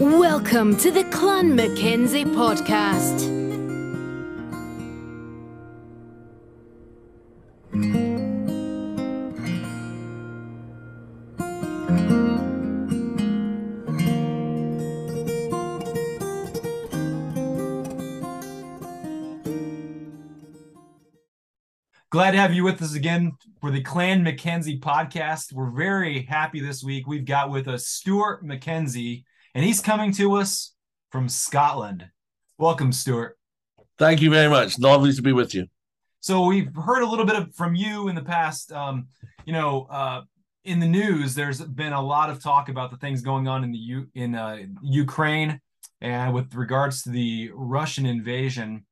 Welcome to the Clan Mackenzie podcast. Glad to have you with us again for the Clan McKenzie podcast. We're very happy this week. We've got with us Stuart McKenzie, and he's coming to us from Scotland. Welcome, Stuart. Thank you very much. Lovely to be with you. So we've heard a little bit of, from you in the past. Um, you know, uh, in the news, there's been a lot of talk about the things going on in the U- in uh, Ukraine, and with regards to the Russian invasion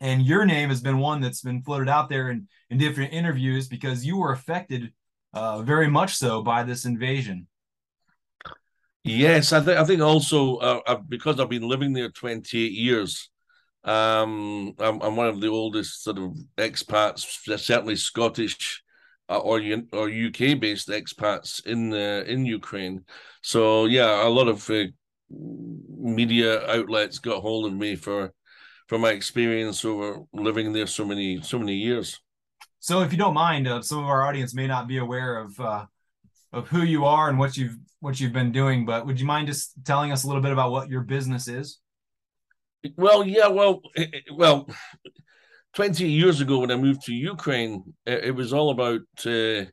and your name has been one that's been floated out there in, in different interviews because you were affected uh, very much so by this invasion. Yes, I think I think also uh, I've, uh, because I've been living there 28 years. Um, I'm, I'm one of the oldest sort of expats, certainly Scottish uh, or or UK based expats in uh, in Ukraine. So yeah, a lot of media outlets got hold of me for from my experience over living there so many so many years. So, if you don't mind, uh, some of our audience may not be aware of uh, of who you are and what you've what you've been doing, but would you mind just telling us a little bit about what your business is? Well, yeah, well, well, twenty years ago when I moved to Ukraine, it, was all about uh,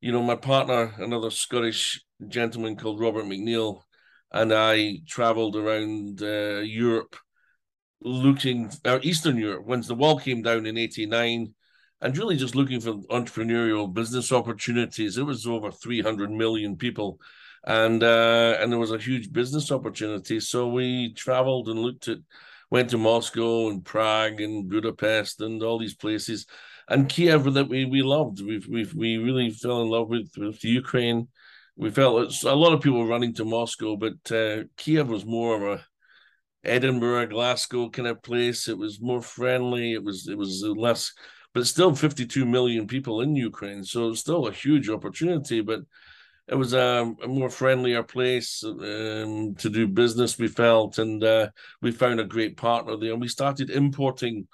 you know my partner, another Scottish gentleman called Robert McNeil, and I traveled around uh, Europe looking uh, Eastern Europe once the wall came down in '89, and really just looking for entrepreneurial business opportunities. It was over 300 million people, and uh, and there was a huge business opportunity. So we traveled and looked at, went to Moscow and Prague and Budapest and all these places, and Kiev that we we loved. We we we really fell in love with with Ukraine. We felt a lot of people running to Moscow, but uh, Kiev was more of a Edinburgh, Glasgow kind of place. It was more friendly. It was it was less, but still 52 million people in Ukraine, so it's still a huge opportunity. But it was a, a more friendlier place um, to do business. We felt, and uh, we found a great partner there, and we started importing.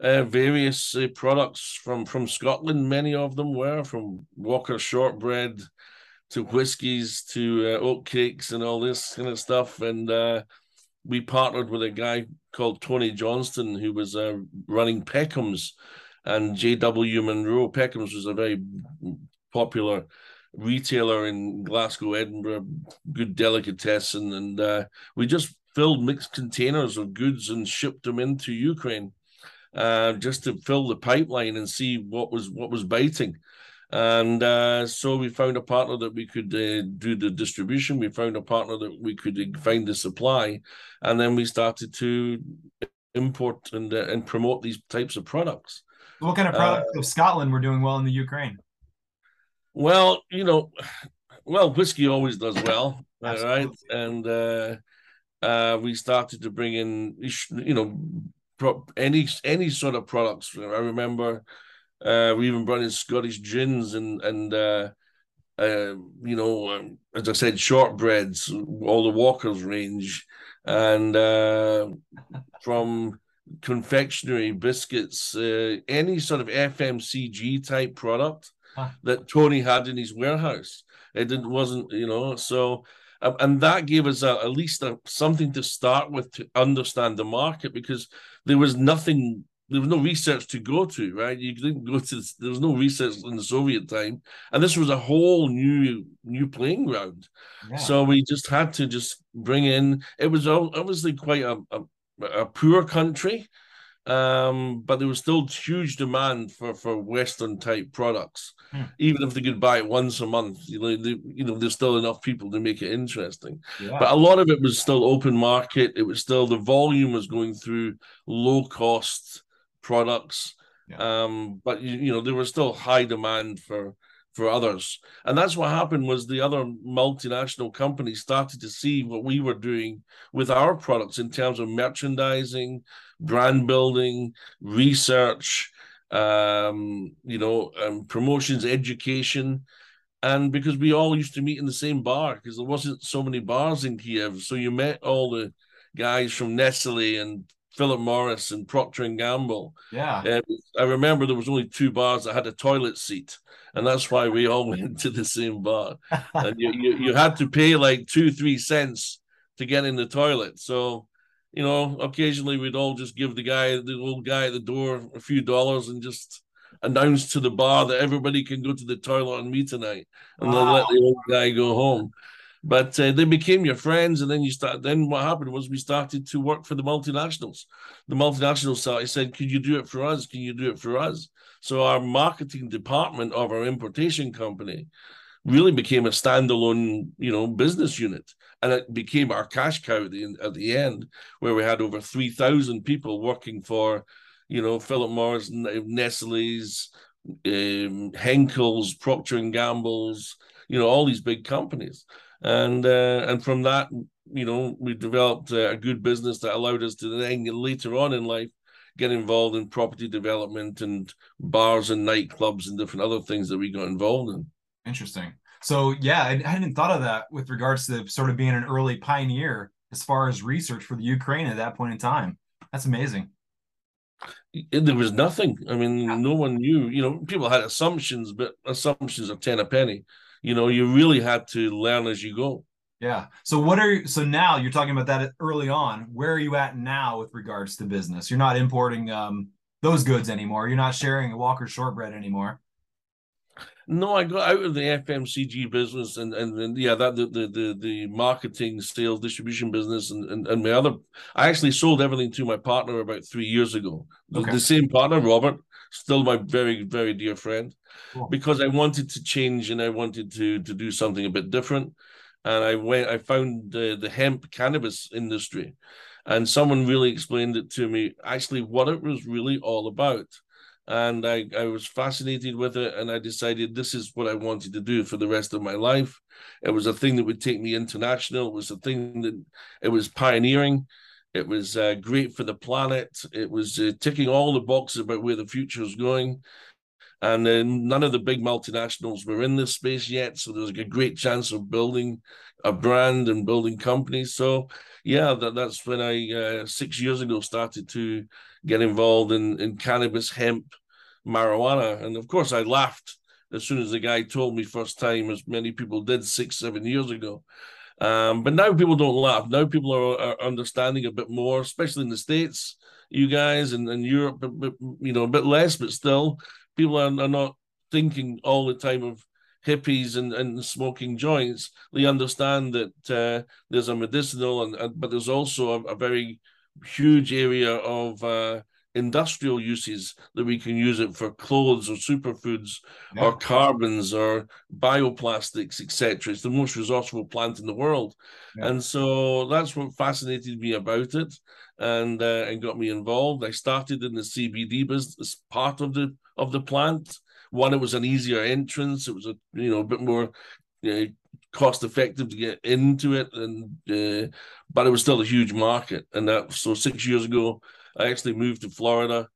Uh, various uh, products from from Scotland. Many of them were from Walker shortbread to whiskies to uh, oat cakes and all this kind of stuff. And uh, we partnered with a guy called Tony Johnston who was uh, running Peckham's and J.W. Monroe. Peckham's was a very popular retailer in Glasgow, Edinburgh, good delicatessen, and uh, we just filled mixed containers of goods and shipped them into Ukraine, uh, just to fill the pipeline and see what was what was biting. And uh, so we found a partner that we could uh, do the distribution. We found a partner that we could uh, find the supply, and then we started to import and uh, and promote these types of products. What kind of products uh, of Scotland were doing well in the Ukraine? Well, you know, well, whiskey always does well, all right, and uh, we started to bring in, you know, any any sort of products. I remember uh, we even brought in Scottish gins and and uh, uh, you know, um, as I said, shortbreads, all the Walker's range, and uh, from confectionery, biscuits, uh, any sort of FMCG type product huh. that Tony had in his warehouse. It didn't wasn't you know so. Um, and that gave us a, at least a, something to start with to understand the market because there was nothing there was no research to go to, right? You didn't go to there was no research in the Soviet time, and this was a whole new new playing ground. Yeah. So we just had to just bring in. It was obviously quite a a, a poor country, um, but there was still huge demand for for Western type products. Hmm. Even if they could buy it once a month, you know, they, you know, there's still enough people to make it interesting. Yeah. But a lot of it was still open market. It was still the volume was going through low cost products. Yeah. Um, but you, you know, there was still high demand for for others. And that's what happened was the other multinational companies started to see what we were doing with our products in terms of merchandising, brand building, research, um, you know, um, promotions, education. And because we all used to meet in the same bar, because there wasn't so many bars in Kiev. So you met all the guys from Nestle and Philip Morris and Procter and Gamble. Yeah. And I remember there was only two bars that had a toilet seat, and that's why we all went to the same bar. and you, you, you had to pay like two, three cents to get in the toilet. So, you know, occasionally we'd all just give the guy, the old guy at the door, a few dollars and just announce to the bar that everybody can go to the toilet on me tonight, and wow. then let the old guy go home but uh, they became your friends and then you start then what happened was we started to work for the multinationals. The multinationals started said could you do it for us? Can you do it for us? So our marketing department of our importation company really became a standalone you know business unit. And it became our cash cow at the, at the end where we had over 3000 people working for you know philip morris nestle's um, henkel's procter and gamble's you know all these big companies and uh, and from that, you know, we developed a good business that allowed us to then later on in life get involved in property development and bars and nightclubs and different other things that we got involved in. Interesting. So yeah, I, hadn't thought of that with regards to sort of being an early pioneer as far as research for the Ukraine at that point in time. That's amazing. There was nothing. I mean, no one knew. You know, people had assumptions, but assumptions are ten a penny you know, you really had to learn as you go. Yeah. So what are so now you're talking about that early on. Where are you at now with regards to business? You're not importing um, those goods anymore. You're not sharing a Walker shortbread anymore. No, I got out of the FMCG business and and, and yeah, that the, the the the marketing, sales, distribution business, and, and and my other. I actually sold everything to my partner about three years ago. Okay. The, the same partner, Robert, still my very very dear friend cool. because I wanted to change and I wanted to to do something a bit different. And I went, I found the, the hemp cannabis industry, and someone really explained it to me. Actually, what it was really all about, and I I was fascinated with it, and I decided this is what I wanted to do for the rest of my life. It was a thing that would take me international. It was a thing that it was pioneering. It was uh, great for the planet. It was uh, ticking all the boxes about where the future is going and then none of the big multinationals were in this space yet. So there was a great chance of building a brand and building companies. So yeah, that, that's when I uh, six years ago started to get involved in in cannabis, hemp, marijuana, and of course I laughed as soon as the guy told me first time, as many people did six seven years ago. Um, but now people don't laugh. Now people are, are understanding a bit more, especially in the states you guys and, and Europe, but, you know, a bit less, but still people are, are not thinking all the time of hippies and, and smoking joints. They understand that uh, there's a medicinal and, and, but there's also a, a very huge area of uh, industrial uses that we can use it for clothes or superfoods yeah. or carbons or bioplastics, etc. It's the most resourceful plant in the world, yeah. and so that's what fascinated me about it, and uh, and got me involved. I started in the CBD business part of the of the plant. One, it was an easier entrance. It was a you know a bit more you know, cost effective to get into it, and uh, but it was still a huge market. And that so six years ago, I actually moved to Florida,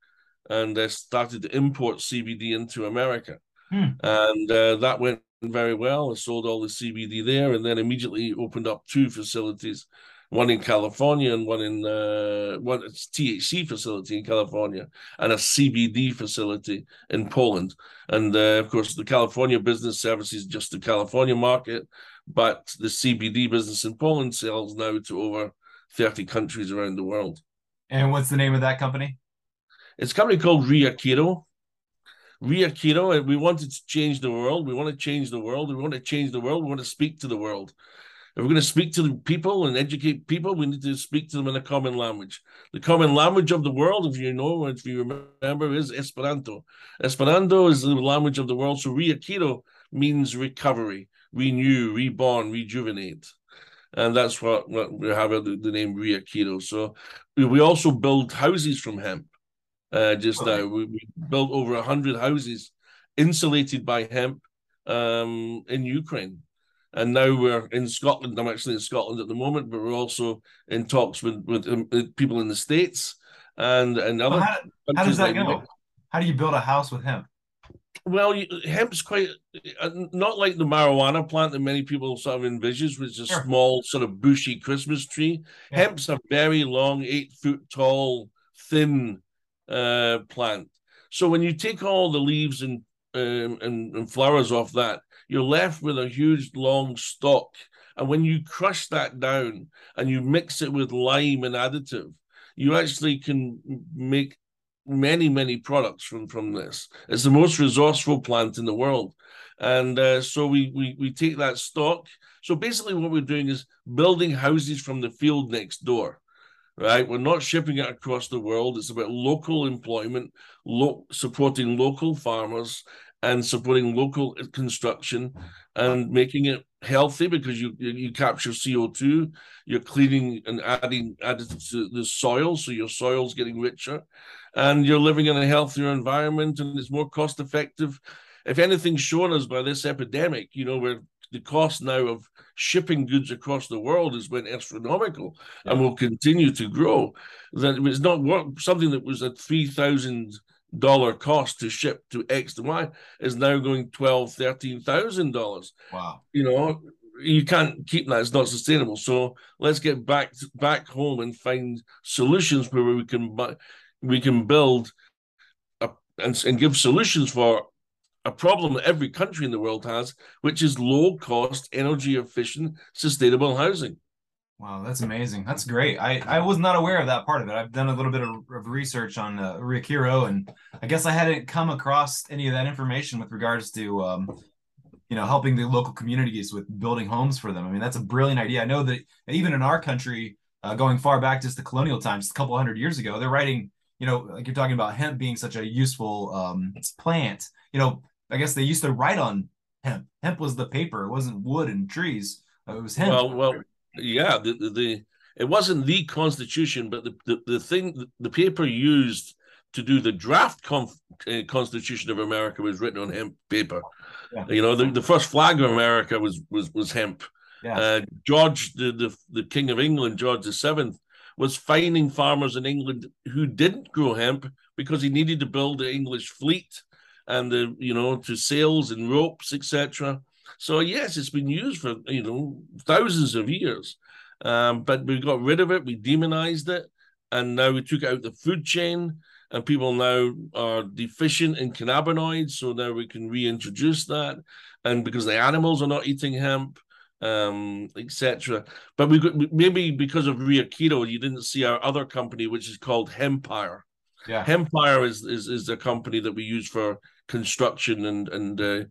and I started to import CBD into America, hmm. and uh, that went very well. I sold all the CBD there, and then immediately opened up two facilities one in California and one in uh, one THC facility in California and a CBD facility in Poland. And uh, of course, the California business services just the California market, but the CBD business in Poland sells now to over 30 countries around the world. And what's the name of that company? It's a company called Reakiro. Ria Keto, we wanted to change the world. We want to change the world. We want to change the world. We want to speak to the world. If we're going to speak to the people and educate people, we need to speak to them in a common language. The common language of the world, if you know, if you remember, is Esperanto. Esperanto is the language of the world. So Reakiro means recovery, renew, reborn, rejuvenate. And that's what, what we have the, the name Reakiro. So we also build houses from hemp uh, just okay. now. We, we built over 100 houses insulated by hemp um, in Ukraine. And now we're in Scotland. I'm actually in Scotland at the moment, but we're also in talks with with, um, with people in the states and and other. Well, how, how, does that like go? How do you build a house with hemp? Well, hemp's quite uh, not like the marijuana plant that many people sort of envisage, which is a sure. small sort of bushy Christmas tree. Yeah. Hemp's a very long, eight foot tall, thin uh, plant. So when you take all the leaves and, um, and and flowers off that, you're left with a huge long stalk. And when you crush that down and you mix it with lime and additive, you actually can make many many products from from this. It's the most resourceful plant in the world, and uh, so we we we take that stock. So basically, what we're doing is building houses from the field next door. Right, we're not shipping it across the world. It's about local employment, lo- supporting local farmers, and supporting local construction and making it healthy because you you capture CO2, you're cleaning and adding additives to the soil, so your soil's getting richer, and you're living in a healthier environment and it's more cost effective. If anything's shown us by this epidemic, you know, where the cost now of shipping goods across the world has been astronomical yeah. and will continue to grow, that it's not work, something that was at three thousand dollar cost to ship to X to Y is now going twelve, thirteen thousand dollars. Wow. You know, you can't keep that. It's not sustainable. So let's get back back home and find solutions where we can we can build a, and, and give solutions for a problem that every country in the world has, which is low cost, energy efficient, sustainable housing. Wow, that's amazing. That's great. I, I was not aware of that part of it. I've done a little bit of, of research on uh, and I guess I hadn't come across any of that information with regards to, um, you know, helping the local communities with building homes for them. I mean, that's a brilliant idea. I know that even in our country, uh, going far back just the colonial times, a couple hundred years ago, they're writing, you know, like you're talking about hemp being such a useful um, plant. You know, I guess they used to write on hemp. Hemp was the paper; it wasn't wood and trees. It was hemp. Well, well yeah, the, the, the it wasn't the constitution, but the, the, the thing the paper used to do the draft conf, uh, Constitution of America was written on hemp paper. Yeah. You know, the, the first flag of America was was was hemp. Yeah. Uh, George, the, the the King of England, George the Seventh, was fining farmers in England who didn't grow hemp because he needed to build the English fleet and the you know to sails and ropes, etc. So yes, it's been used for you know thousands of years, um, but we got rid of it. We demonized it, and now we took out the food chain, and people now are deficient in cannabinoids. So now we can reintroduce that, and because the animals are not eating hemp, um, etc. But we could, maybe because of Reakiro, you didn't see our other company, which is called Hempire. Yeah, Hempire is is is a company that we use for construction and and uh,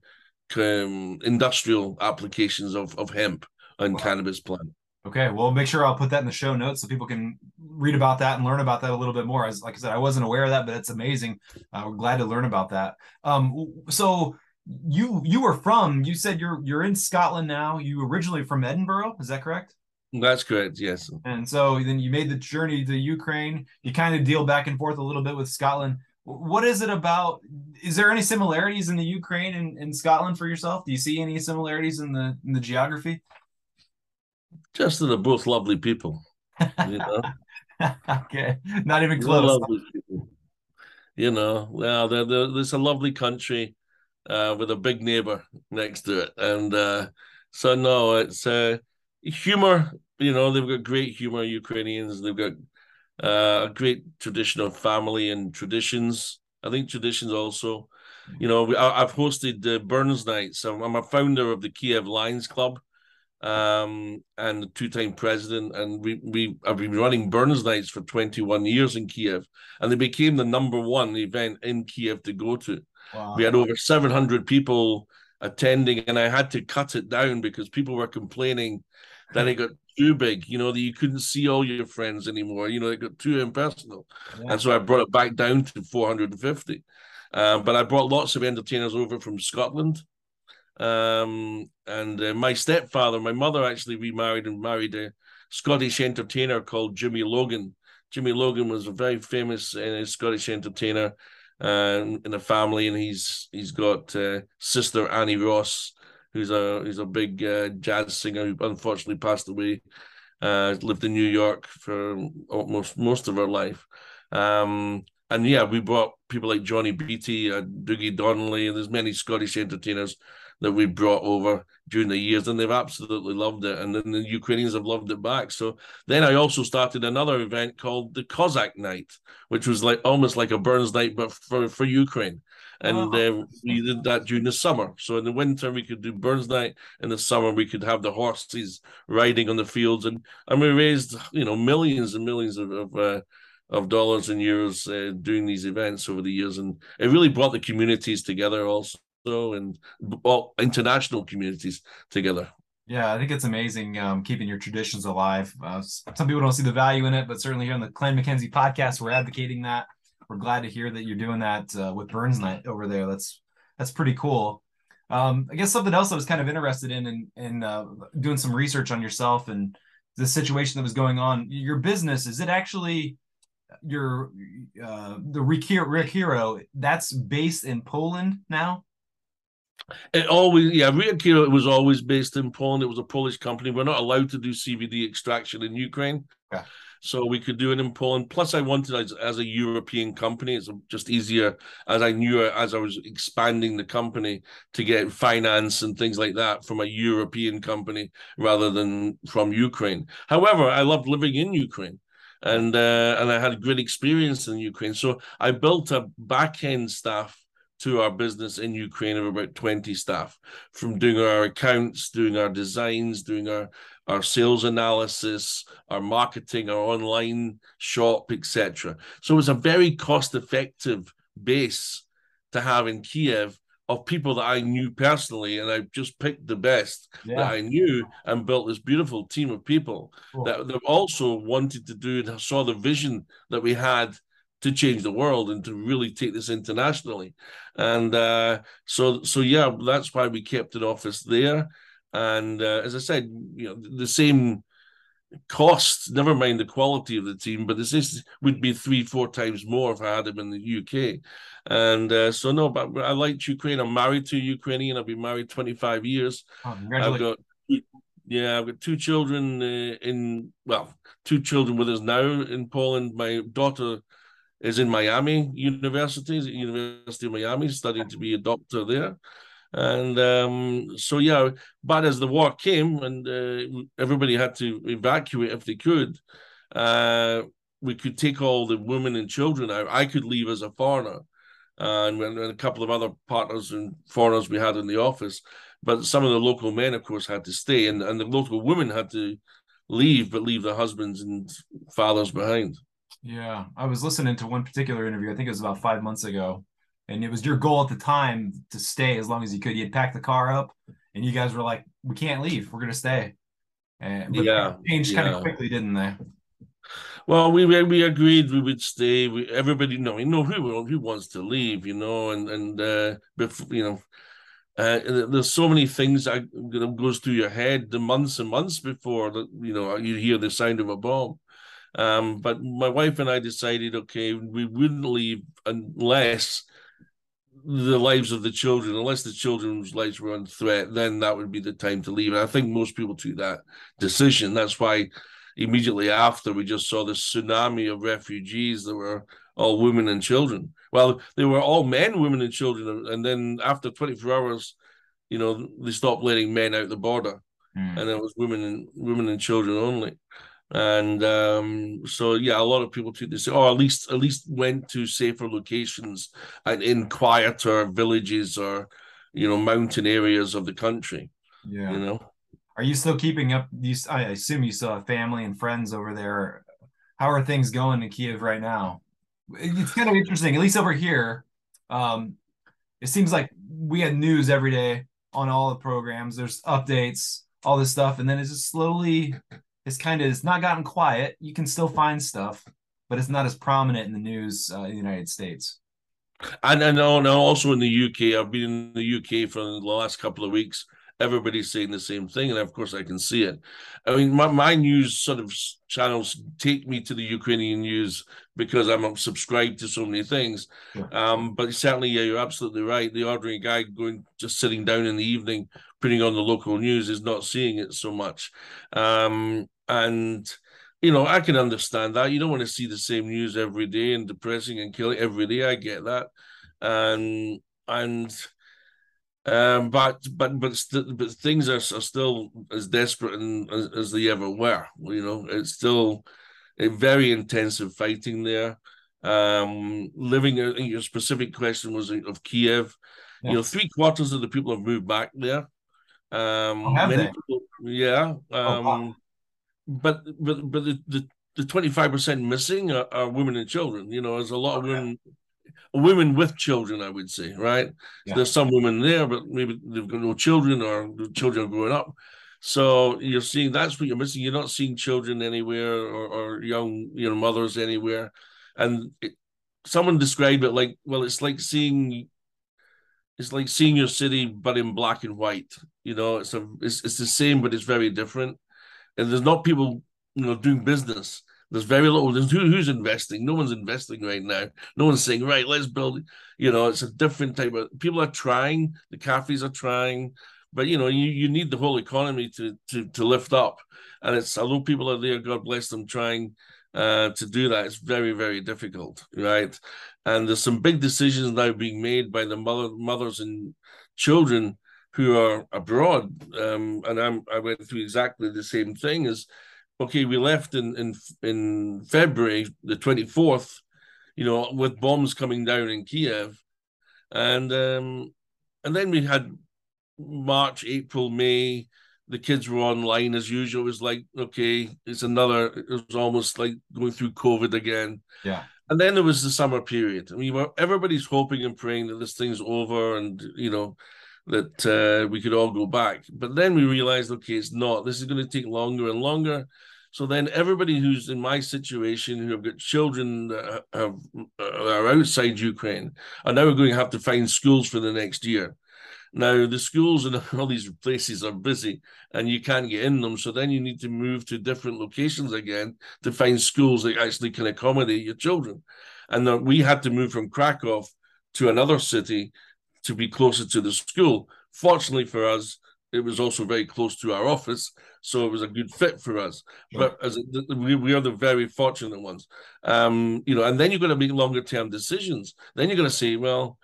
um, industrial applications of, of hemp and wow. cannabis plant. Okay, well, make sure I'll put that in the show notes so people can read about that and learn about that a little bit more. As like I said, I wasn't aware of that, but it's amazing. Uh, we're glad to learn about that. Um, so you you were from you said you're you're in Scotland now. You originally from Edinburgh, is that correct? That's correct. Yes. And so then you made the journey to Ukraine. You kind of deal back and forth a little bit with Scotland what is it about is there any similarities in the ukraine and, in scotland for yourself? Do you see any similarities in the in the geography? Just that they're both lovely people you know? Okay not even close. you know? Well they're, they're, it's a lovely country uh, with a big neighbor next to it and uh, so no it's uh, humor you know they've got great humor ukrainians they've got uh, a great tradition of family and traditions. I think traditions also. You know, I, have hosted uh, Burns nights. I'm, I'm, a founder of the Kiev Lions Club, um, and two-time president. And we we have been running Burns nights for 21 years in Kiev, and they became the number one event in Kiev to go to. Wow. We had over 700 people attending, and I had to cut it down because people were complaining that it got too big, you know, that you couldn't see all your friends anymore. You know, it got too impersonal. Yeah. And so I brought it back down to 450. Um, but I brought lots of entertainers over from Scotland. Um, and uh, my stepfather, my mother actually remarried and married a Scottish entertainer called Jimmy Logan. Jimmy Logan was a very famous uh, Scottish entertainer. uh, in a family, and he's he's got uh, sister Annie Ross, who's a who's a big uh, jazz singer who unfortunately passed away. Uh, lived in New York for almost most of her life. Um, and yeah, we brought people like Johnny Beattie, uh, Dougie Donnelly, and there's many Scottish entertainers that we brought over during the years, and they've absolutely loved it. And then the Ukrainians have loved it back. So then I also started another event called the Cossack Night, which was like almost like a Burns Night, but for, for Ukraine. And oh. uh, we did that during the summer. So in the winter we could do Burns Night. In the summer we could have the horses riding on the fields, and and we raised you know millions and millions of, of uh, of dollars and euros uh, doing these events over the years, and it really brought the communities together also and well, international communities together. Yeah, I think it's amazing um, keeping your traditions alive. Uh, some people don't see the value in it, but certainly here on the Clan MacKenzie podcast, we're advocating that. We're glad to hear that you're doing that uh, with Burns Night over there. That's that's pretty cool. Um, I guess something else I was kind of interested in in, in uh, doing some research on yourself and the situation that was going on. Your business is it actually your uh, the Reakiro, Rick Hero that's based in Poland now? It always, yeah, Rio was always based in Poland. It was a Polish company. We're not allowed to do CBD extraction in Ukraine. Yeah. So we could do it in Poland. Plus, I wanted as, as a European company, it's just easier as I knew as I was expanding the company to get finance and things like that from a European company rather than from Ukraine. However, I loved living in Ukraine and uh, and I had a great experience in Ukraine. So I built a back end staff to our business in Ukraine of about 20 staff from doing our accounts, doing our designs, doing our, our sales analysis, our marketing, our online shop, etc. So it was a very cost effective base to have in Kiev of people that I knew personally, and I just picked the best yeah. that I knew and built this beautiful team of people cool. that, that also wanted to do and saw the vision that we had to change the world and to really take this internationally. And uh, so, so yeah, that's why we kept an office there. And uh, as I said, you know, the same cost, never mind the quality of the team, but this is, would be three, four times more if I had them in the UK. And uh, so, no, but I like Ukraine. I'm married to a Ukrainian. I've been married 25 years. Oh, I've got yeah, I've got two children uh, in well, two children with us now in Poland. My daughter is in Miami University, University of Miami, studying to be a doctor there. And um, so, yeah, but as the war came and uh, everybody had to evacuate if they could, uh, we could take all the women and children out. I could leave as a foreigner. Uh, and, and a couple of other partners and foreigners we had in the office. But some of the local men, of course, had to stay, and, and the local women had to leave, but leave their husbands and fathers behind. Yeah, I was listening to one particular interview. I think it was about five months ago, and it was your goal at the time to stay as long as you could. You had packed the car up, and you guys were like, "We can't leave. We're gonna stay." And yeah, changed yeah. kind of quickly, didn't they? Well, we we agreed we would stay. We everybody know you know who who wants to leave, you know, and and uh, before, you know. Uh, there's so many things that goes through your head the months and months before that you know you hear the sound of a bomb um, but my wife and I decided, okay, we wouldn't leave unless the lives of the children, unless the children's lives were under threat, then that would be the time to leave. And I think most people took that decision. That's why immediately after we just saw this tsunami of refugees that were all women and children. Well, they were all men, women, and children. And then after 24 hours, you know, they stopped letting men out the border. Mm. And it was women and women and children only and um, so yeah, a lot of people took this, or at least at least went to safer locations and in quieter villages or you know mountain areas of the country. Yeah, you know. Are you still keeping up? You, I assume you still have family and friends over there. How are things going in Kiev right now? It's kind of interesting, at least over here. Um, it seems like we had news every day on all the programs. There's updates, all this stuff, and then it's just slowly it's kind of it's not gotten quiet. You can still find stuff, but it's not as prominent in the news uh, in the United States. And and, and also in the UK, I've been in the UK for the last couple of weeks, everybody's saying the same thing, and of course I can see it. I mean, my, my news sort of channels take me to the Ukrainian news because I'm subscribed to so many things. Um, but certainly, yeah, you're absolutely right. The ordinary guy going just sitting down in the evening, putting on the local news, is not seeing it so much. Um, and you know, I can understand that. You don't want to see the same news every day and depressing and killing every day. I get that, and and um, but but but st- but things are, are still as desperate and, as, as they ever were. You know, it's still a very intensive fighting there. Um, living, I think your specific question was of Kiev. Yeah. You know, three quarters of the people have moved back there. Um, oh, they? People, yeah. Um, oh, wow. Um, but but but the the the twenty five percent missing are, are, women and children. You know, there's a lot of women women with children, I would say, right? Yeah. There's some women there, but maybe they've got no children or the children are growing up. So you're seeing that's what you're missing. You're not seeing children anywhere or, or young, you know, mothers anywhere. And it, someone described it like, well, it's like seeing it's like seeing your city but in black and white. You know, it's a it's, it's the same, but it's very different. And there's not people, you know, doing business. There's very little. There's who, who's investing? No one's investing right now. No one's saying, right, let's build. You know, it's a different type of. People are trying. The cafes are trying, but you know, you, you need the whole economy to to to lift up. And it's although people are there, God bless them, trying uh, to do that. It's very very difficult, right? And there's some big decisions now being made by the mother mothers and children who are abroad. Um, and I'm I went through exactly the same thing as okay, we left in in in February the twenty fourth, you know, with bombs coming down in Kiev, and um, and then we had March, April, May. The kids were online as usual. It was like okay, it's another. It was almost like going through COVID again. Yeah. And then there was the summer period. I mean, everybody's hoping and praying that this thing's over, and you know, that uh, we could all go back. But then we realized, okay, it's not. This is going to take longer and longer. So then everybody who's in my situation who have got children that have, uh, are outside Ukraine are now going to have to find schools for the next year. Now the schools in all these places are busy and you can't get in them. So then you need to move to different locations again to find schools that actually can accommodate your children. And we had to move from Krakow to another city to be closer to the school. Fortunately for us, it was also very close to our office, so it was a good fit for us. Sure. But as we, we are the very fortunate ones, um, you know. And then you're going to make longer term decisions. Then you're going to say, well,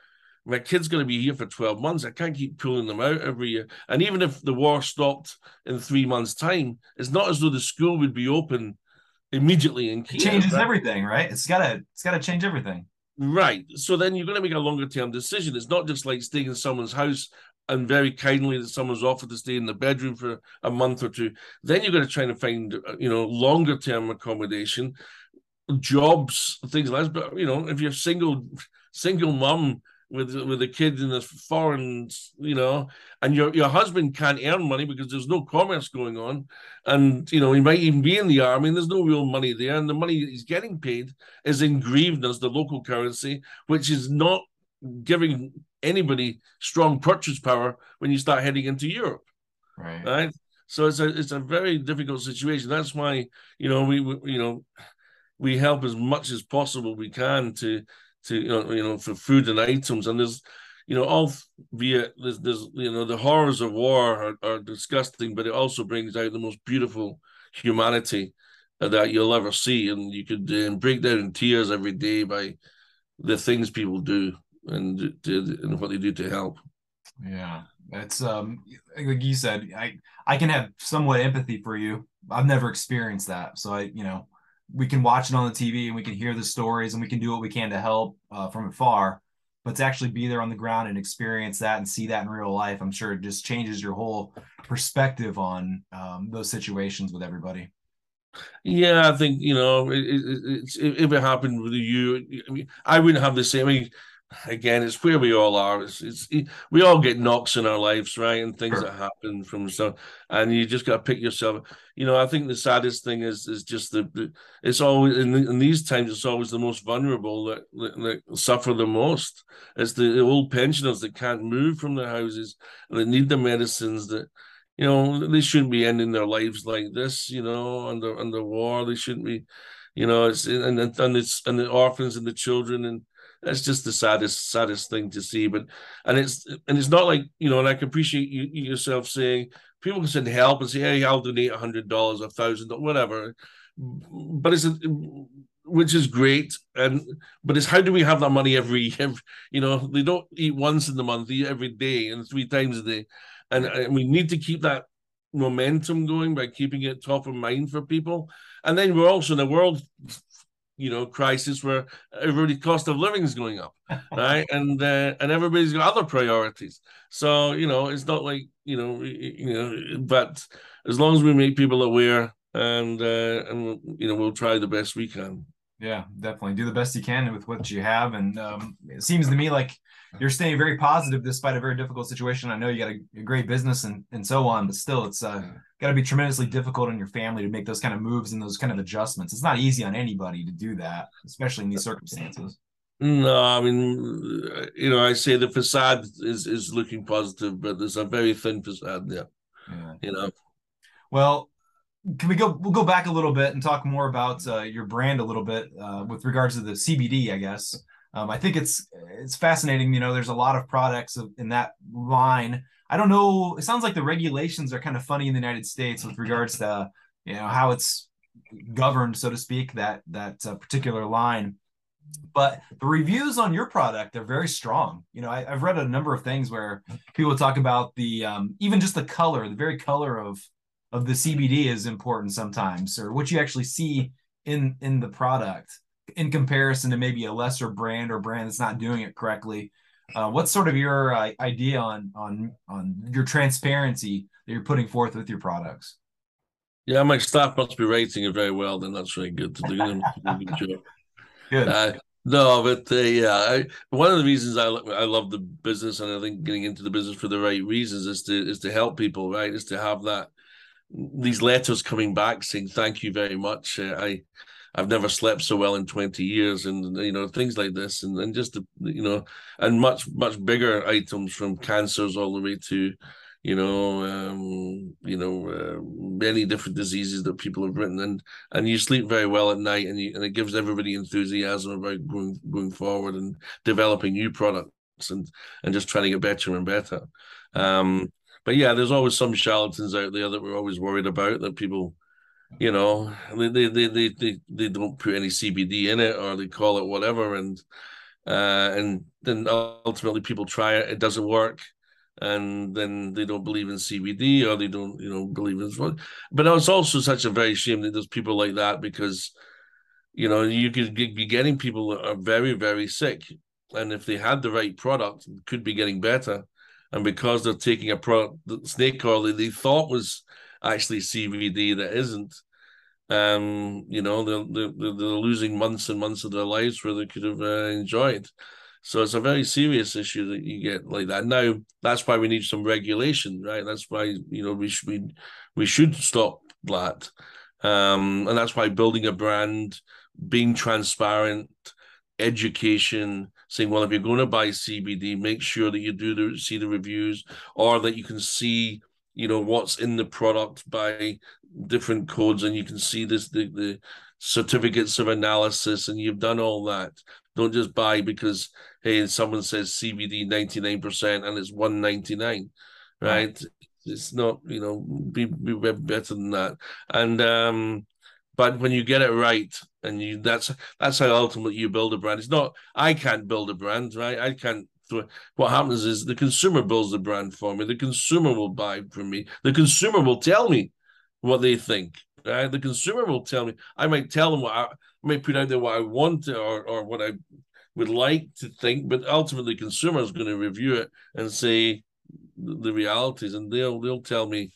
my kid's going to be here for 12 months. I can't keep pulling them out every year. And even if the war stopped in three months' time, it's not as though the school would be open immediately. It changes right? everything, right? It's gotta it's gotta change everything. Right. So then you're going to make a longer term decision. It's not just like staying in someone's house and very kindly that someone's offered to stay in the bedroom for a month or two. Then you're going to try and find, uh, you know, longer term accommodation, jobs, things like that. But you know, if you're single, single mom with with a kid in a foreign, you know, and your your husband can't earn money because there's no commerce going on, and you know he might even be in the army, and there's no real money there, and the money he's getting paid is in hryvnias, the local currency, which is not giving anybody strong purchase power when you start heading into Europe. Right. Right. So it's a it's a very difficult situation. That's why you know we, we you know we help as much as possible we can to to you know you know for food and items and there's you know all via there's, there's you know the horrors of war are, are disgusting but it also brings out the most beautiful humanity that you'll ever see and you could uh, break down in tears every day by the things people do and and what they do to help. Yeah, it's um like you said, I I can have somewhat empathy for you. I've never experienced that, so I you know we can watch it on the TV and we can hear the stories and we can do what we can to help uh, from afar. But to actually be there on the ground and experience that and see that in real life, I'm sure it just changes your whole perspective on um, those situations with everybody. Yeah, I think you know it, it, if it happened with you, I mean, I wouldn't have the same. I mean, again, it's where we all are. It's, it's we all get knocks in our lives, right, and things sure. that happen from stuff, and you just got to pick yourself. You know, I think the saddest thing is is just the, the it's always in, in, these times it's always the most vulnerable that, that, that suffer the most. It's the, the old pensioners that can't move from their houses and they need the medicines that you know they shouldn't be ending their lives like this. You know, under under war, they shouldn't be. You know, it's and and it's and the orphans and the children and that's just the saddest saddest thing to see but and it's and it's not like you know and i can appreciate you, yourself saying people can send help and say hey i'll donate a hundred dollars a thousand whatever but it's a, which is great and but it's how do we have that money every, every you know they don't eat once in the month eat every day and three times a day and, and we need to keep that momentum going by keeping it top of mind for people and then we're also in a world you know crisis where everybody cost of living is going up right? And uh, and everybody's got other priorities. So you know it's not like you know you know but as long as we make people aware and uh, and you know we'll try the best we can yeah definitely do the best you can with what you have and um, it seems to me like you're staying very positive despite a very difficult situation i know you got a, a great business and and so on but still it's uh got to be tremendously difficult on your family to make those kind of moves and those kind of adjustments. It's not easy on anybody to do that, especially in these circumstances. No, I mean, you know, I say the facade is is looking positive, but there's a very thin facade there. Yeah. You know. Well, can we go? We'll go back a little bit and talk more about uh, your brand a little bit uh, with regards to the CBD. I guess um, I think it's it's fascinating. You know, there's a lot of products in that line I don't know. It sounds like the regulations are kind of funny in the United States with regards to you know how it's governed, so to speak, that that uh, particular line. But the reviews on your product are very strong. You know, I, have read a number of things where people talk about the um, even just the color, the very color of of the CBD is important sometimes, or what you actually see in in the product in comparison to maybe a lesser brand or brand that's not doing it correctly. Uh, what's sort of your uh, idea on on on your transparency that you're putting forth with your products? Yeah, my staff must be rating it very well. Then that's very good to do. Them, good. good. Uh, no, but uh, yeah, I, one of the reasons I I love the business, and I think getting into the business for the right reasons is to is to help people. Right, is to have that these letters coming back saying thank you very much. Uh, I I've never slept so well in 20 years, and you know things like this, and and just you know, and much much bigger items from cancers all the way to, you know, um, you know, uh, many different diseases that people have written, and and you sleep very well at night, and you, and it gives everybody enthusiasm about going going forward and developing new products and and just trying to get better and better. Um, but yeah, there's always some charlatans out there that we're always worried about that people you know they, they they they they don't put any CBD in it or they call it whatever. And uh and then ultimately people try it it doesn't work. And then they don't believe in CBD or they don't you know believe in but it's also such a very shame that there's people like that because you know you could be getting people that are very very sick. And if they had the right product could be getting better and because they're taking a product snake oil that they thought was actually CBD that isn't. Um, you know, they're, they're, they're losing months and months of their lives where they could have uh, enjoyed. So it's a very serious issue that you get like that. Now that's why we need some regulation, right? That's why you know we should we, we should stop that, um, and that's why building a brand, being transparent, education, saying, well, if you're going to buy CBD, make sure that you do the, see the reviews or that you can see you know what's in the product by different codes and you can see this the, the certificates of analysis and you've done all that. Don't just buy because hey someone says cbd 99% and it's 199 right? It's not you know be, be better than that. And um but when you get it right and you that's that's how ultimately you build a brand it's not i can't build a brand right i can't what happens is the consumer builds the brand for me. The consumer will buy from me. The consumer will tell me what they think. Right? The consumer will tell me. I might tell them what I, I might put out there what I want or or what I would like to think, but ultimately, the consumer is going to review it and say the realities, and they'll they'll tell me,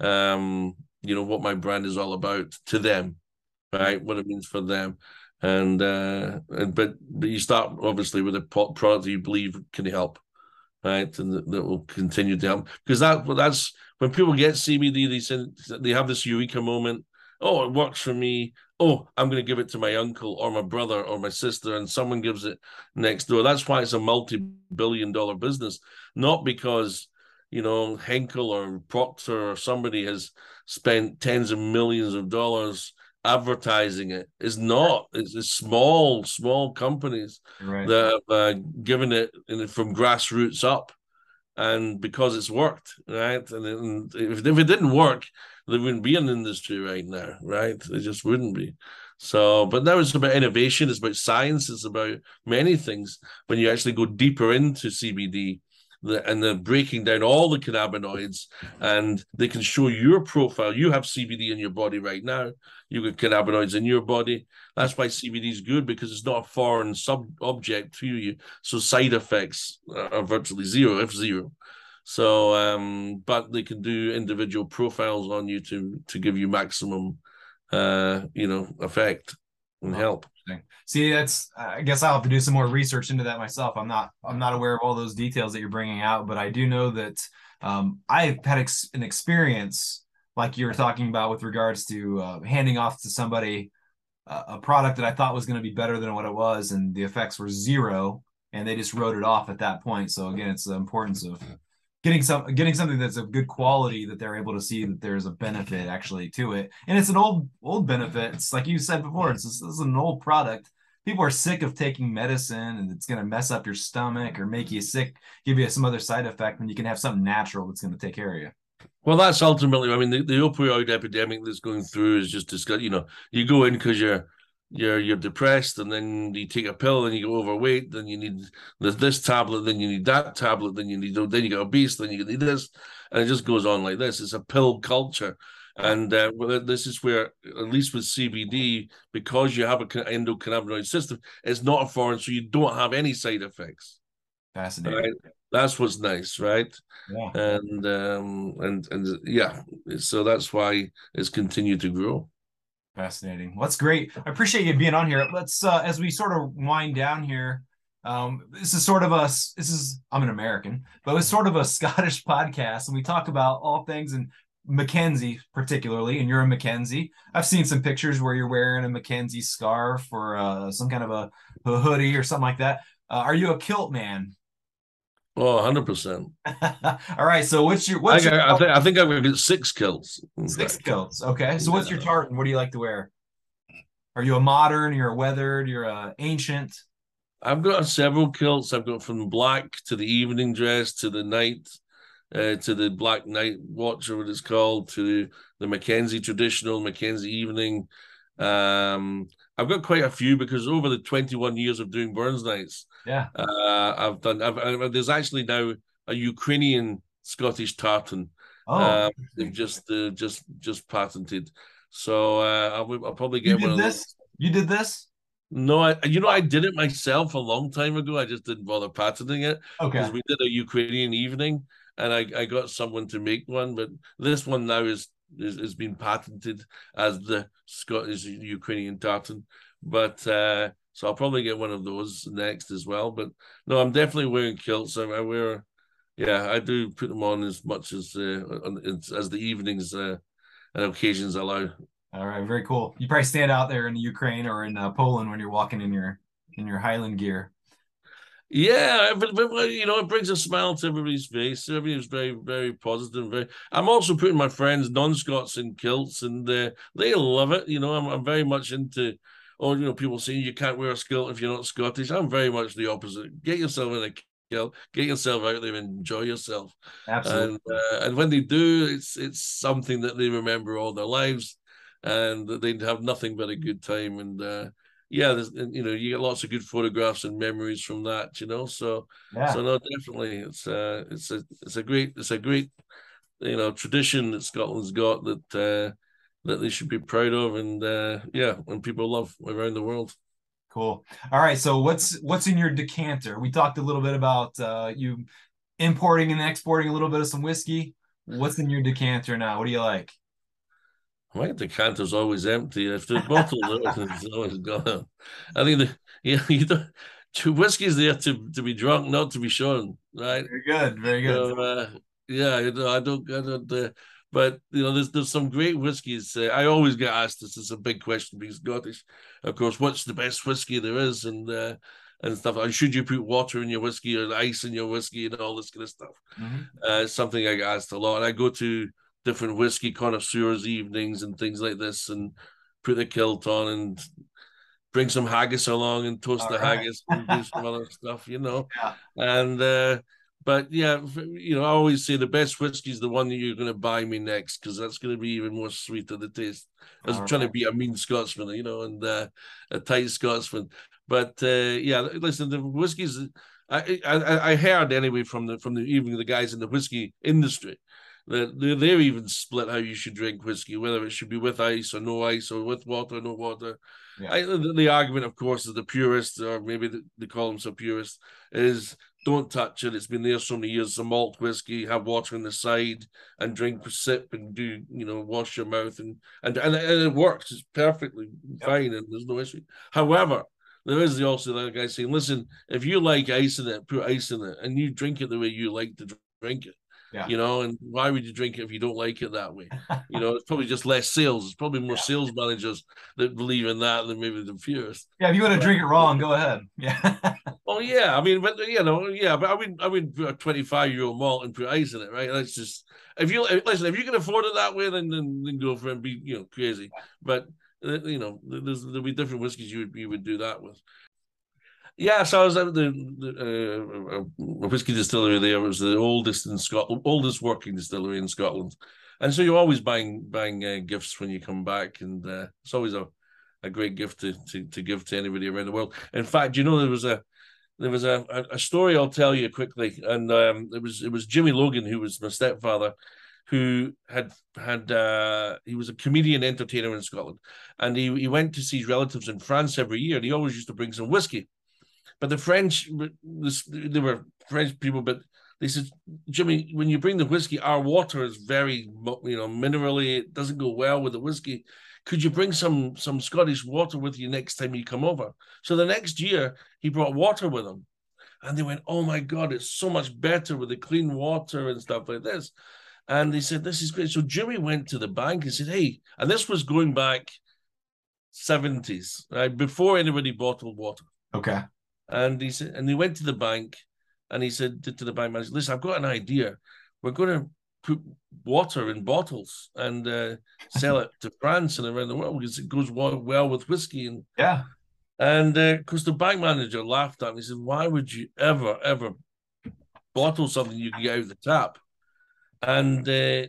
um, you know, what my brand is all about to them, right? What it means for them. and uh, but but you start obviously with a product you believe can help, right, and that, that will continue to help because that that's when people get CBD, they say they have this eureka moment. Oh, it works for me. Oh, I'm going to give it to my uncle or my brother or my sister, and someone gives it next door. That's why it's a multi-billion-dollar business, not because you know Henkel or Procter or somebody has spent tens of millions of dollars advertising it. It's not. It's, it's small, small companies right. that have uh, given it from grassroots up, and because it's worked, right? And, and if, if it didn't work, there wouldn't be an industry right now, right? It just wouldn't be. So, but now it's about innovation. It's about science. It's about many things. When you actually go deeper into CBD, the, and they're breaking down all the cannabinoids and they can show your profile. You have CBD in your body right now. You got cannabinoids in your body. That's why CBD is good because it's not a foreign sub object to you. So side effects are virtually zero, if zero. So, um, but they can do individual profiles on you to to give you maximum, uh, you know, effect and help. See, that's I guess I'll have to do some more research into that myself. I'm not I'm not aware of all those details that you're bringing out, but I do know that um, I've had ex- an experience like you were talking about with regards to uh, handing off to somebody uh, a product that I thought was going to be better than what it was, and the effects were zero, and they just wrote it off at that point. So again, it's the importance of getting some getting something that's of good quality that they're able to see that there's a benefit actually to it. And it's an old old benefit. It's like you said before it's this, is an old product. People are sick of taking medicine and it's going to mess up your stomach or make you sick give you some other side effect when you can have something natural that's going to take care of you. Well that's ultimately i mean the, the opioid epidemic that's going through is just discuss you know you go in because you're you're you're depressed and then you take a pill and you go overweight then you need this, this tablet then you need that tablet then you need then you get obese then you need this. And it just goes on like this. It's a pill culture. And uh, this is where at least with cbd because you have an endocannabinoid system it's not a foreign so you don't have any side effects. Fascinating. Right? that's what's nice right? Yeah. and um and and yeah. So that's why it's continued to grow Fascinating. Well, that's great. I appreciate you being on here. Let's uh as we sort of wind down here. Um, this is sort of a this is I'm an American, but it's sort of a Scottish podcast, and we talk about all things and Mackenzie particularly, and you're a Mackenzie. I've seen some pictures where you're wearing a Mackenzie scarf or uh, some kind of a, a, hoodie or something like that. Uh, are you a kilt man? Oh, 100%. All right. So what's your what's I, your I, think, I think I've got six kilts. Six kilts. Okay. So what's your tartan? What do you like to wear? Are you a modern? You're a weathered? You're a ancient? I've got several kilts. I've got from black to the evening dress to the night, uh, to the black night watch or what it's called, to the Mackenzie traditional, Mackenzie evening. Um, I've got quite a few because over the 21 years of doing Burns nights, yeah, uh, I've done. I've, I've, there's actually now a Ukrainian Scottish tartan. Oh, uh, they've just uh, just just patented. So uh, I'll, I'll probably get you one did this. Those. You did this. No, I you know I did it myself a long time ago. I just didn't bother patenting it. Okay. Because we did a Ukrainian evening, and I, I got someone to make one, but this one now is is, is been patented as the Scottish Ukrainian tartan. But uh, so I'll probably get one of those next as well. But no, I'm definitely wearing kilts. I, I wear, yeah, I do put them on as much as uh, as the evenings uh, and occasions allow. All right, very cool. You probably stand out there in Ukraine or in uh, Poland when you're walking in your in your Highland gear. Yeah, you know, it brings a smile to everybody's face. Everybody's very, very positive. Very. I'm also putting my friends non-Scots in kilts, and uh, they love it. You know, I'm, I'm very much into. Oh, you know, people saying you can't wear a kilt if you're not Scottish. I'm very much the opposite. Get yourself in a kilt, get yourself out there, and enjoy yourself. Absolutely. And, uh, and when they do, it's it's something that they remember all their lives, and they have nothing but a good time. And uh, yeah, there's you know you get lots of good photographs and memories from that, you know. So yeah. so no, definitely it's uh it's a it's a great it's a great you know tradition that Scotland's got that uh that they should be proud of and uh yeah and people love around the world. Cool. All right. So what's what's in your decanter? We talked a little bit about uh you importing and exporting a little bit of some whiskey. What's in your decanter now? What do you like? My decanter's always empty. If the bottle's it's always gone. I think the yeah, you don't. Whiskey's there to, to be drunk, not to be shown, right? Very good, very good. So, uh, yeah, you know, I don't, I don't. Uh, but you know, there's there's some great whiskies. Uh, I always get asked this. It's a big question being Scottish, of course. What's the best whiskey there is, and uh, and stuff. And should you put water in your whiskey or ice in your whiskey and all this kind of stuff? Mm-hmm. Uh, something I get asked a lot. And I go to different whiskey connoisseurs evenings and things like this, and put the kilt on and bring some haggis along and toast all the right. haggis and do some other stuff, you know. Yeah. And uh, but yeah, you know, I always say the best whiskey is the one that you're going to buy me next because that's going to be even more sweet to the taste. I was All trying right. to be a mean Scotsman, you know, and uh, a tight Scotsman. But uh, yeah, listen, the whiskey's. I, I I heard anyway from the from the even the guys in the whiskey industry they're, they're even split how you should drink whiskey, whether it should be with ice or no ice or with water or no water. Yeah. I, the, the, argument, of course, is the purist, or maybe they call themselves purist, is don't touch it. It's been there so many years. A malt whiskey, have water on the side and drink, sip, and do you know wash your mouth and and and, and it works. It's perfectly yep. fine and there's no issue. However, there is also the guy saying, "Listen, if you like ice in it, put ice in it, and you drink it the way you like to drink it." Yeah. You know, and why would you drink it if you don't like it that way? you know, it's probably just less sales. It's probably more yeah. sales managers that believe in that than maybe the purists. Yeah, if you want to drink it wrong, go ahead. Yeah. oh yeah, I mean, but you know, yeah, but I mean, I mean, put a twenty-five year old malt and put ice in it, right? That's just if you listen, if you can afford it that way, then then, then go for it and be you know crazy. But uh, you know, there's there'll be different whiskeys you would you would do that with. Yeah, so I was at the, uh, whiskey distillery there. It was the oldest in Scotland, oldest working distillery in Scotland, and so you're always buying buying uh, gifts when you come back, and uh, it's always a, a great gift to, to to give to anybody around the world. In fact, you know there was a there was a, a story I'll tell you quickly, and um, it was it was Jimmy Logan who was my stepfather, who had had uh, he was a comedian entertainer in Scotland, and he he went to see his relatives in France every year, and he always used to bring some whiskey. But the French, they were French people, but they said, Jimmy, when you bring the whiskey, our water is very, you know, minerally. It doesn't go well with the whiskey. Could you bring some some Scottish water with you next time you come over? So the next year, he brought water with him, and they went, "Oh my God, it's so much better with the clean water and stuff like this." And they said, "This is great." So Jimmy went to the bank and said, "Hey," and this was going back seventies, right before anybody bottled water. Okay. And he said, and he went to the bank and he said to the bank manager, listen, I've got an idea. We're going to put water in bottles and uh, sell it to France and around the world because it goes well, well with whiskey. And yeah. And because uh, the bank manager laughed at me, he said, why would you ever, ever bottle something you can get out of the tap? And uh,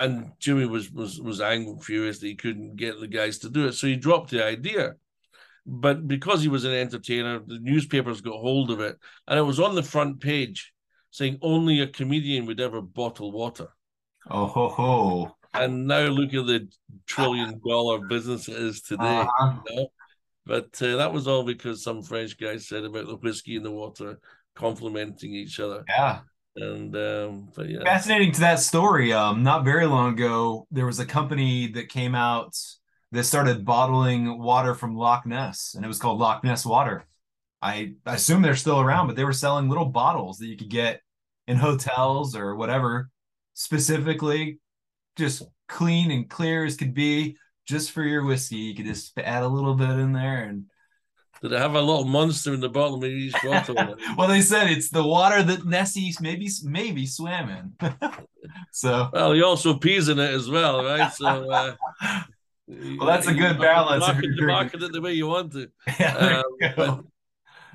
and Jimmy was was was angry, furious that he couldn't get the guys to do it, so he dropped the idea. But because he was an entertainer, the newspapers got hold of it, and it was on the front page saying only a comedian would ever bottle water. Oh ho ho! And now look at the trillion dollar business it is today. Uh-huh. You know? But uh, that was all because some French guy said about the whiskey and the water complementing each other. Yeah. And um, but yeah, fascinating to that story. Um, not very long ago, there was a company that came out that started bottling water from Loch Ness, and it was called Loch Ness water. I, I assume they're still around, but they were selling little bottles that you could get in hotels or whatever, specifically just clean and clear as could be, just for your whiskey. You could just add a little bit in there and did it have a little monster in the bottom of each bottle? well, they said it's the water that Nessie maybe maybe swam in. so well, he also pees in it as well, right? So uh, well, that's a good balance. Market, you market it the way you want to. Yeah, um, but,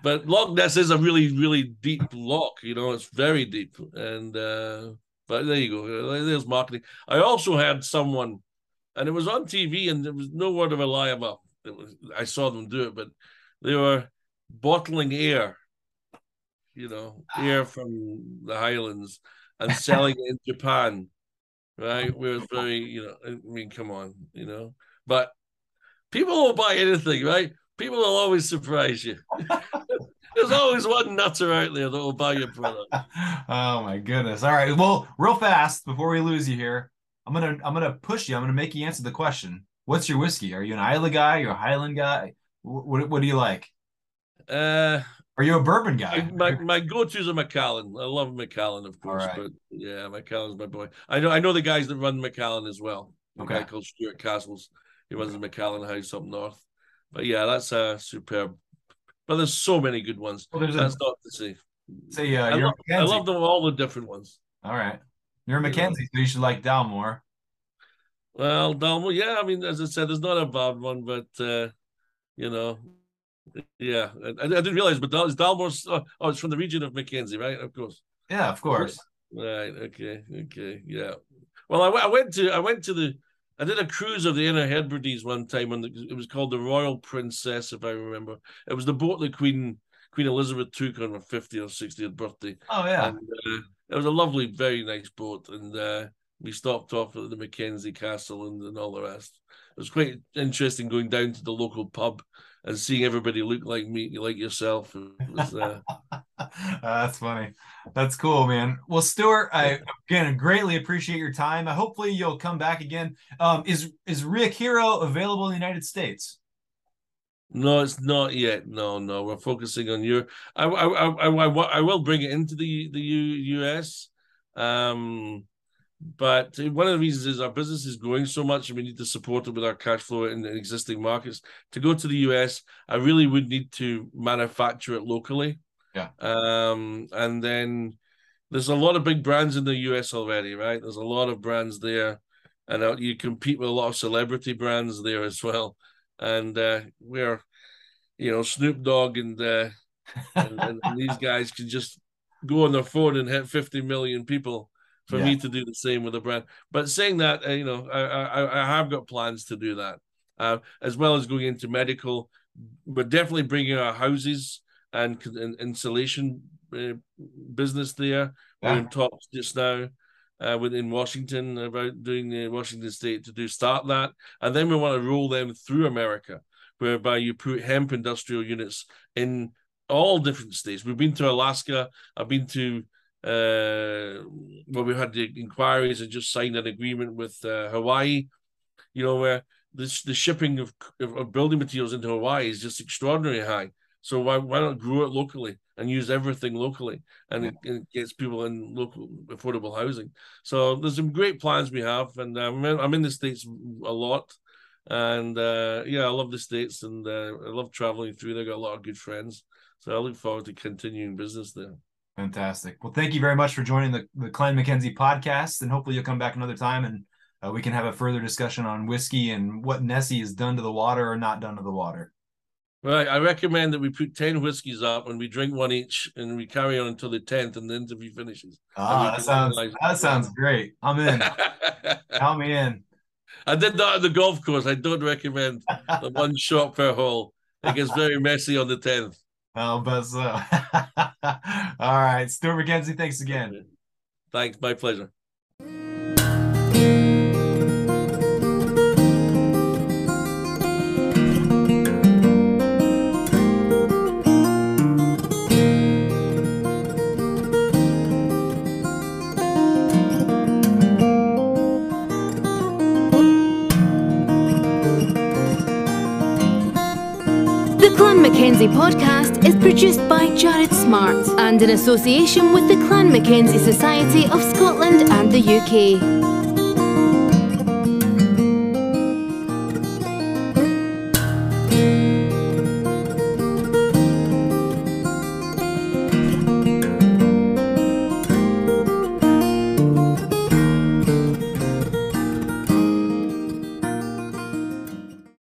but Loch Ness is a really, really deep loch. You know, it's very deep. And uh, but there you go. There's marketing. I also had someone, and it was on TV, and there was no word of a lie about. It was, I saw them do it, but they were bottling air. You know, air from the Highlands and selling it in Japan right? Where it's very, you know, I mean, come on, you know. But people will buy anything, right? People will always surprise you. There's always one nutter out there that will buy your product. oh my goodness! All right, well, real fast before we lose you here, I'm gonna I'm gonna push you. I'm gonna make you answer the question. What's your whiskey? Are you an Islay guy? You're a Highland guy? What what, what do you like? Uh, Are you a bourbon guy? my my go-to is a Macallan. I love Macallan, of course, right. but yeah, Macallan's my boy. I know I know the guys that run Macallan as well. A Okay. guy called Stuart Castles. He runs the Macallan House up north. But yeah, that's a superb. But there's so many good ones. Well, there's a That's not to say. say uh, I you're love, a I love them all the different ones. All right, you're a. Mackenzie, so you should like Dalmore. Well, Dalmore, yeah, I mean, as I said, there's not a bad one, but uh, you know, yeah, I, I didn't realize, but Dal- is Dalmore's oh, oh, it's from the region of Mackenzie, right? Of course. Yeah, of course. Right. Okay. Okay. Yeah. Well, I, w- I went to I went to the I did a cruise of the Inner Hebrides one time, and it was called the Royal Princess, if I remember. It was the boat that Queen Queen Elizabeth took on her 50th or 60th birthday. Oh yeah. And uh, it was a lovely, very nice boat, and uh, we stopped off at the Mackenzie Castle and, and all the rest. It was quite interesting going down to the local pub and seeing everybody look like me, like yourself. Was, uh, Uh, that's funny. That's cool, man. Well, Stuart, I again greatly appreciate your time. I hopefully you'll come back again. Um, is is Reakiro available in the United States? No, it's not yet. No, no, we're focusing on you. I, I, I, I, I will bring it into the the U, US. Um, but one of the reasons is our business is growing so much, and we need to support it with our cash flow in, in existing markets. To go to the US, I really would need to manufacture it locally. Yeah. Um, and then there's a lot of big brands in the US already, right? There's a lot of brands there, and uh, you compete with a lot of celebrity brands there as well and uh, we're you know Snoop Dogg and, uh, and, and, and these guys can just go on their phone and hit 50 million people for Yeah. me to do the same with a brand. But saying that, uh, you know, I, I I have got plans to do that, uh, as well as going into medical. We're definitely bringing our houses and, and insulation uh, business there. We're in talks just now uh, within Washington about doing the Washington State to do start that, and then we want to roll them through America, whereby you put hemp industrial units in all different states. We've been to Alaska. I've been to uh, well, we had the inquiries and just signed an agreement with uh, Hawaii. You know where this the shipping of, of building materials into Hawaii is just extraordinarily high. So why why not grow it locally and use everything locally, and it, it gets people in local affordable housing. So there's some great plans we have, and uh, I'm in, I'm in the states a lot, and uh, yeah, I love the states, and uh, I love traveling through. there. got a lot of good friends, so I look forward to continuing business there. Fantastic. Well, thank you very much for joining the the Clan McKenzie podcast, and hopefully you'll come back another time and uh, we can have a further discussion on whiskey and what Nessie has done to the water or not done to the water. Right, I recommend that we put ten whiskeys up and we drink one each, and we carry on until the tenth, and the interview finishes. Ah, that sounds that sounds great. I'm in. Count me in. I did that at the golf course. I don't recommend the one shot per hole. It gets very messy on the tenth. I'll bet so. All right, Stuart McKenzie, thanks again. Thanks, my pleasure. Mackenzie podcast is produced by Jared Smart and in association with the Clan Mackenzie Society of Scotland and the UK.